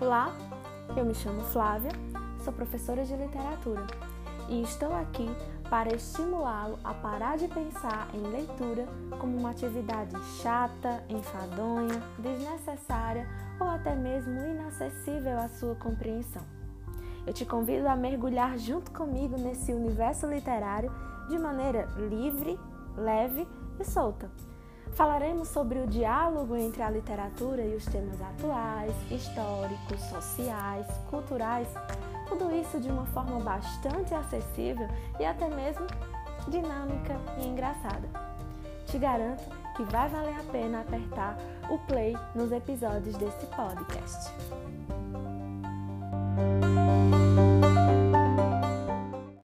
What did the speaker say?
Olá, eu me chamo Flávia, sou professora de literatura e estou aqui para estimulá-lo a parar de pensar em leitura como uma atividade chata, enfadonha, desnecessária ou até mesmo inacessível à sua compreensão. Eu te convido a mergulhar junto comigo nesse universo literário de maneira livre, leve e solta Falaremos sobre o diálogo entre a literatura e os temas atuais, históricos, sociais, culturais, tudo isso de uma forma bastante acessível e até mesmo dinâmica e engraçada. Te garanto que vai valer a pena apertar o play nos episódios desse podcast.